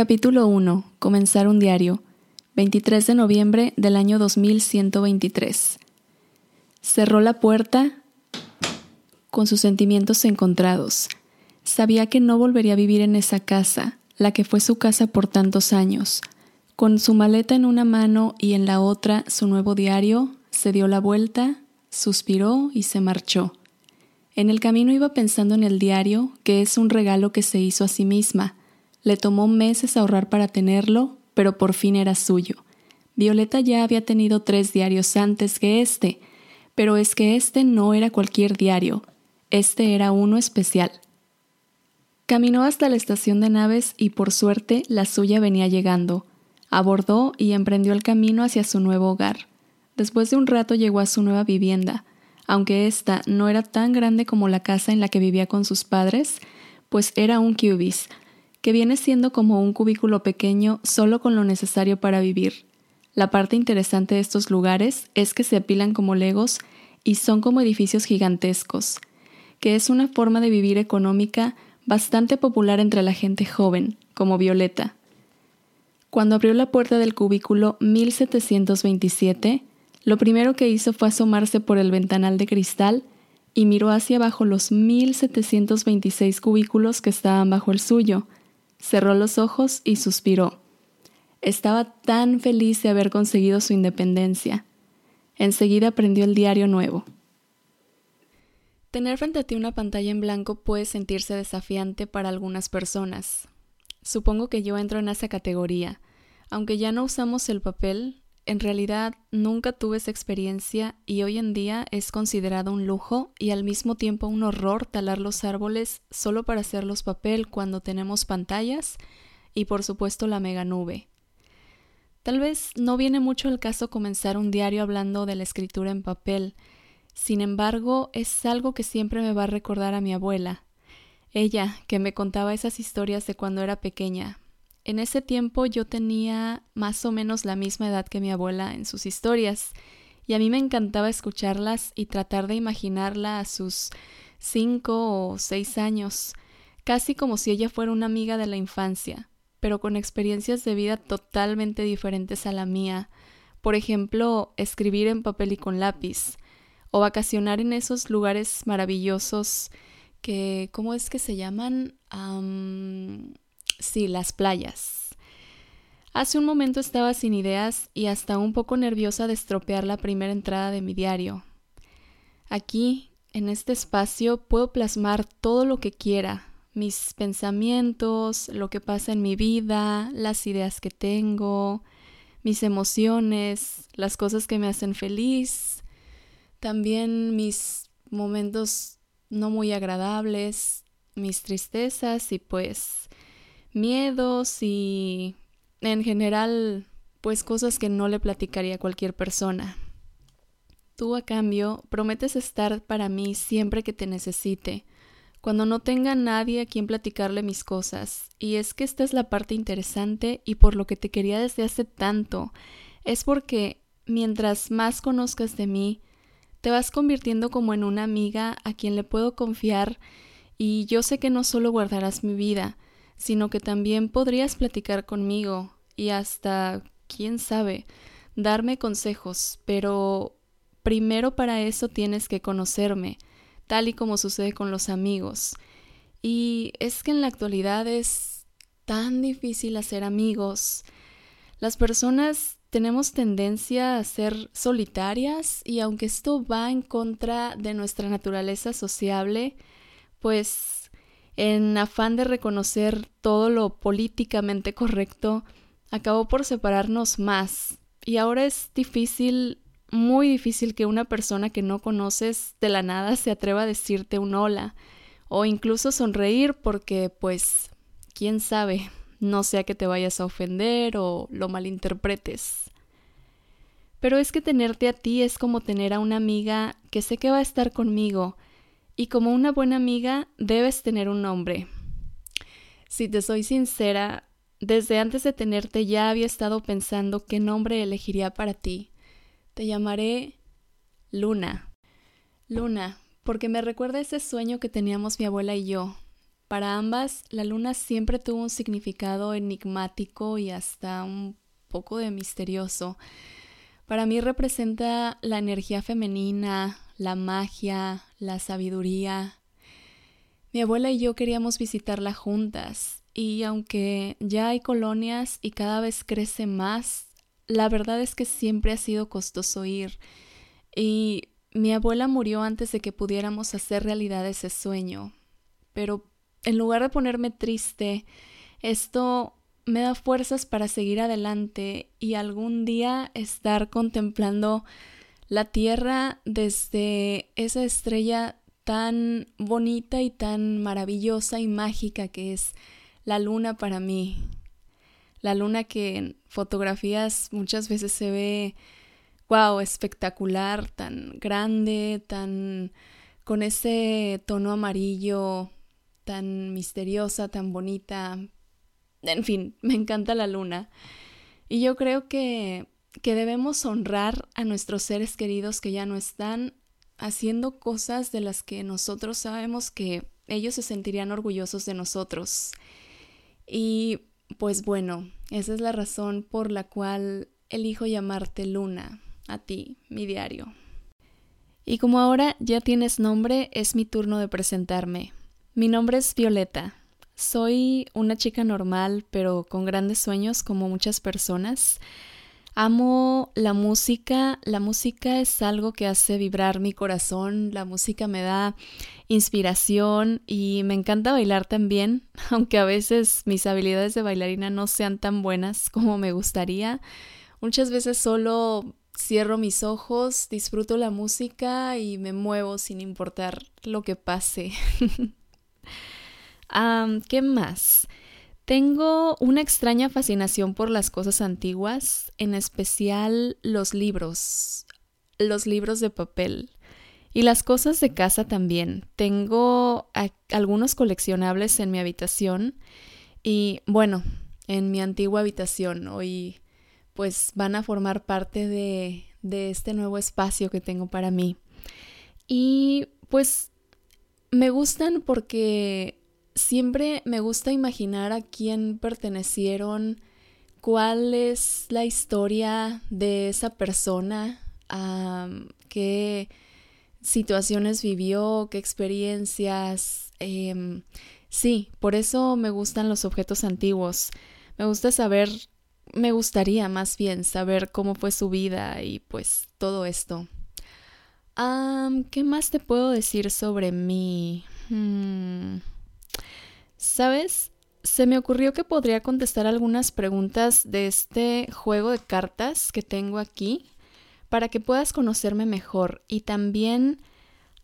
Capítulo 1. Comenzar un diario. 23 de noviembre del año 2123. Cerró la puerta con sus sentimientos encontrados. Sabía que no volvería a vivir en esa casa, la que fue su casa por tantos años. Con su maleta en una mano y en la otra su nuevo diario, se dio la vuelta, suspiró y se marchó. En el camino iba pensando en el diario, que es un regalo que se hizo a sí misma. Le tomó meses ahorrar para tenerlo, pero por fin era suyo. Violeta ya había tenido tres diarios antes que este, pero es que este no era cualquier diario, este era uno especial. Caminó hasta la estación de naves y por suerte la suya venía llegando. Abordó y emprendió el camino hacia su nuevo hogar. Después de un rato llegó a su nueva vivienda, aunque ésta no era tan grande como la casa en la que vivía con sus padres, pues era un cubis, que viene siendo como un cubículo pequeño solo con lo necesario para vivir. La parte interesante de estos lugares es que se apilan como legos y son como edificios gigantescos, que es una forma de vivir económica bastante popular entre la gente joven, como Violeta. Cuando abrió la puerta del cubículo 1727, lo primero que hizo fue asomarse por el ventanal de cristal y miró hacia abajo los 1726 cubículos que estaban bajo el suyo. Cerró los ojos y suspiró. Estaba tan feliz de haber conseguido su independencia. Enseguida prendió el diario nuevo. Tener frente a ti una pantalla en blanco puede sentirse desafiante para algunas personas. Supongo que yo entro en esa categoría. Aunque ya no usamos el papel, en realidad nunca tuve esa experiencia y hoy en día es considerado un lujo y al mismo tiempo un horror talar los árboles solo para hacerlos papel cuando tenemos pantallas y por supuesto la mega nube. Tal vez no viene mucho al caso comenzar un diario hablando de la escritura en papel, sin embargo, es algo que siempre me va a recordar a mi abuela. Ella, que me contaba esas historias de cuando era pequeña. En ese tiempo yo tenía más o menos la misma edad que mi abuela en sus historias, y a mí me encantaba escucharlas y tratar de imaginarla a sus cinco o seis años, casi como si ella fuera una amiga de la infancia, pero con experiencias de vida totalmente diferentes a la mía. Por ejemplo, escribir en papel y con lápiz, o vacacionar en esos lugares maravillosos que, ¿cómo es que se llaman? Sí, las playas. Hace un momento estaba sin ideas y hasta un poco nerviosa de estropear la primera entrada de mi diario. Aquí, en este espacio, puedo plasmar todo lo que quiera, mis pensamientos, lo que pasa en mi vida, las ideas que tengo, mis emociones, las cosas que me hacen feliz, también mis momentos no muy agradables, mis tristezas y pues miedos y en general pues cosas que no le platicaría a cualquier persona. Tú a cambio prometes estar para mí siempre que te necesite, cuando no tenga nadie a quien platicarle mis cosas. Y es que esta es la parte interesante y por lo que te quería desde hace tanto, es porque mientras más conozcas de mí, te vas convirtiendo como en una amiga a quien le puedo confiar y yo sé que no solo guardarás mi vida, sino que también podrías platicar conmigo y hasta, quién sabe, darme consejos, pero primero para eso tienes que conocerme, tal y como sucede con los amigos. Y es que en la actualidad es tan difícil hacer amigos. Las personas tenemos tendencia a ser solitarias y aunque esto va en contra de nuestra naturaleza sociable, pues en afán de reconocer todo lo políticamente correcto, acabó por separarnos más. Y ahora es difícil, muy difícil que una persona que no conoces de la nada se atreva a decirte un hola o incluso sonreír porque pues quién sabe, no sea que te vayas a ofender o lo malinterpretes. Pero es que tenerte a ti es como tener a una amiga que sé que va a estar conmigo, y como una buena amiga debes tener un nombre. Si te soy sincera, desde antes de tenerte ya había estado pensando qué nombre elegiría para ti. Te llamaré Luna. Luna, porque me recuerda ese sueño que teníamos mi abuela y yo, Para ambas, la luna siempre tuvo un significado enigmático y hasta un poco de misterioso. Para mí representa la energía femenina, la magia, la sabiduría. Mi abuela y yo queríamos visitarla juntas y aunque ya hay colonias y cada vez crece más, la verdad es que siempre ha sido costoso ir. Y mi abuela murió antes de que pudiéramos hacer realidad ese sueño. Pero en lugar de ponerme triste, esto me da fuerzas para seguir adelante y algún día estar contemplando la Tierra desde esa estrella tan bonita y tan maravillosa y mágica que es la luna para mí. La luna que en fotografías muchas veces se ve, wow, espectacular, tan grande, tan con ese tono amarillo, tan misteriosa, tan bonita. En fin, me encanta la luna. Y yo creo que, que debemos honrar a nuestros seres queridos que ya no están haciendo cosas de las que nosotros sabemos que ellos se sentirían orgullosos de nosotros. Y pues bueno, esa es la razón por la cual elijo llamarte Luna, a ti, mi diario. Y como ahora ya tienes nombre, es mi turno de presentarme. Mi nombre es Violeta. Soy una chica normal, pero con grandes sueños como muchas personas. Amo la música, la música es algo que hace vibrar mi corazón, la música me da inspiración y me encanta bailar también, aunque a veces mis habilidades de bailarina no sean tan buenas como me gustaría. Muchas veces solo cierro mis ojos, disfruto la música y me muevo sin importar lo que pase. ¿Qué más? Tengo una extraña fascinación por las cosas antiguas, en especial los libros, los libros de papel y las cosas de casa también. Tengo algunos coleccionables en mi habitación y bueno, en mi antigua habitación. Hoy pues van a formar parte de, de este nuevo espacio que tengo para mí. Y pues me gustan porque siempre me gusta imaginar a quién pertenecieron, cuál es la historia de esa persona, qué situaciones vivió, qué experiencias. Em, sí, por eso me gustan los objetos antiguos. Me gusta saber, me gustaría más bien saber cómo fue su vida y pues todo esto. ¿Qué más te puedo decir sobre mí? Hmm. ¿Sabes? Se me ocurrió que podría contestar algunas preguntas de este juego de cartas que tengo aquí para que puedas conocerme mejor y también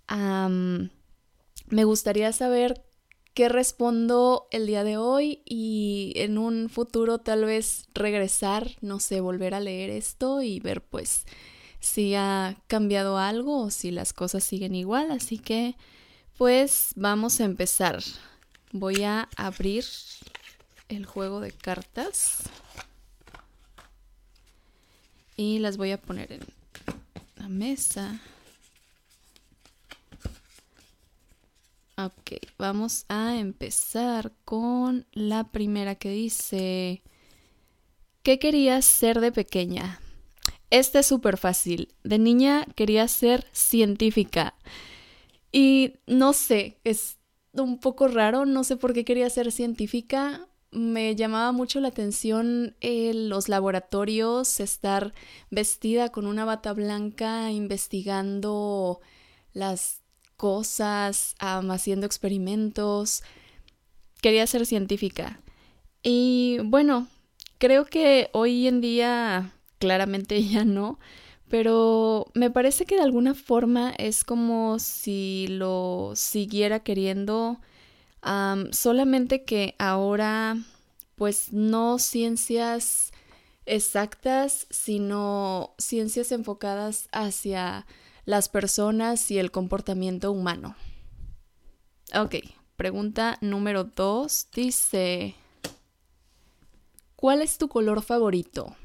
me gustaría saber qué respondo el día de hoy y en un futuro tal vez regresar, no sé, volver a leer esto y ver pues si ha cambiado algo o si las cosas siguen igual. Así que pues vamos a empezar. Voy a abrir el juego de cartas y las voy a poner en la mesa. Ok, vamos a empezar con la primera que dice, ¿qué querías ser de pequeña? Este es súper fácil. De niña quería ser científica. Y no sé, es un poco raro, no sé por qué quería ser científica. Me llamaba mucho la atención eh, los laboratorios, estar vestida con una bata blanca investigando las cosas, haciendo experimentos. Quería ser científica. Y bueno, creo que hoy en día claramente ya no, pero me parece que de alguna forma es como si lo siguiera queriendo, solamente que ahora pues no ciencias exactas, sino ciencias enfocadas hacia las personas y el comportamiento humano. Ok, pregunta número dos dice, ¿cuál es tu color favorito?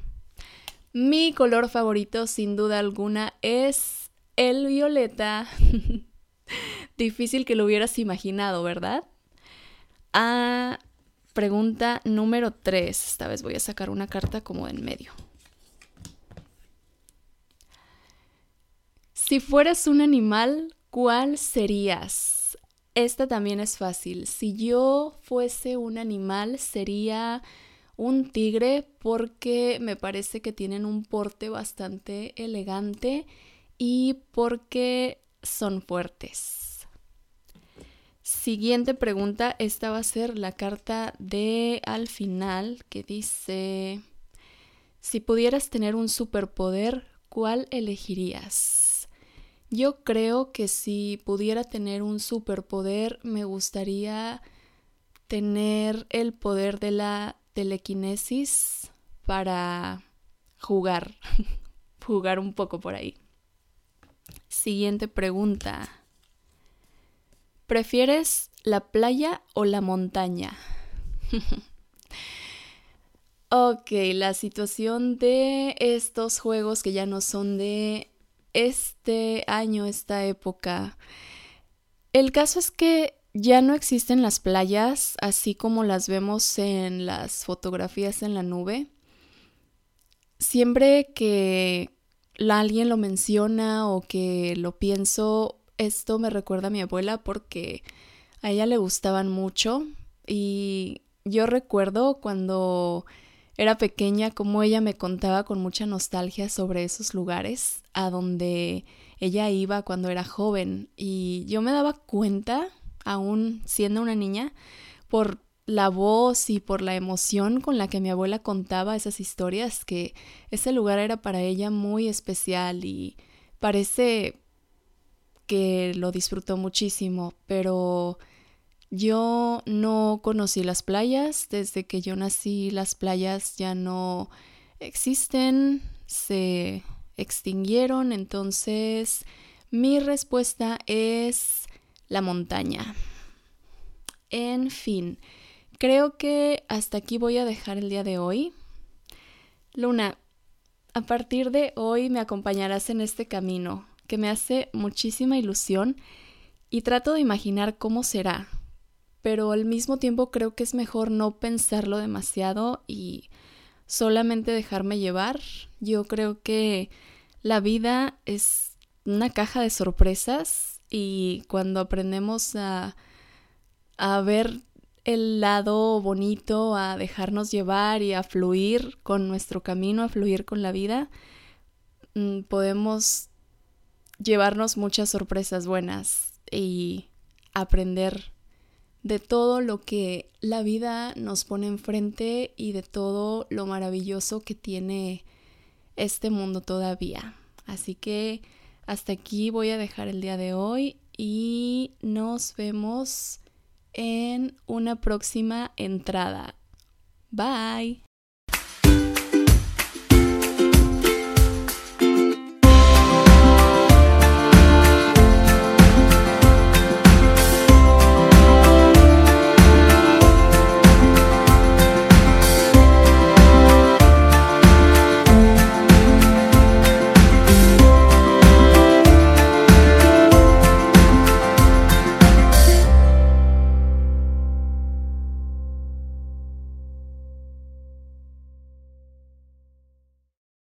Mi color favorito, sin duda alguna, es el violeta. Difícil que lo hubieras imaginado, ¿verdad? a pregunta número 3. Esta vez voy a sacar una carta como en medio. Si fueras un animal, ¿cuál serías? Esta también es fácil. Si yo fuese un animal, sería un tigre porque me parece que tienen un porte bastante elegante y porque son fuertes. Siguiente pregunta, esta va a ser la carta de al final que dice, si pudieras tener un superpoder, ¿cuál elegirías? Yo creo que si pudiera tener un superpoder, me gustaría tener el poder de la telequinesis para jugar, jugar un poco por ahí. Siguiente pregunta. ¿Prefieres la playa o la montaña? ok, la situación de estos juegos que ya no son de este año, esta época. El caso es que ya no existen las playas así como las vemos en las fotografías en la nube. Siempre que alguien lo menciona o que lo pienso, esto me recuerda a mi abuela porque a ella le gustaban mucho y yo recuerdo cuando era pequeña como ella me contaba con mucha nostalgia sobre esos lugares a donde ella iba cuando era joven y yo me daba cuenta aún siendo una niña, por la voz y por la emoción con la que mi abuela contaba esas historias, que ese lugar era para ella muy especial y parece que lo disfrutó muchísimo, pero yo no conocí las playas, desde que yo nací las playas ya no existen, se extinguieron, entonces mi respuesta es la montaña. En fin, creo que hasta aquí voy a dejar el día de hoy. Luna, a partir de hoy me acompañarás en este camino que me hace muchísima ilusión y trato de imaginar cómo será, pero al mismo tiempo creo que es mejor no pensarlo demasiado y solamente dejarme llevar. Yo creo que la vida es una caja de sorpresas y cuando aprendemos a, a ver el lado bonito, a dejarnos llevar y a fluir con nuestro camino, a fluir con la vida, mm, podemos llevarnos muchas sorpresas buenas y aprender de todo lo que la vida nos pone enfrente y de todo lo maravilloso que tiene este mundo todavía. Así que hasta aquí voy a dejar el día de hoy y nos vemos en una próxima entrada. Bye.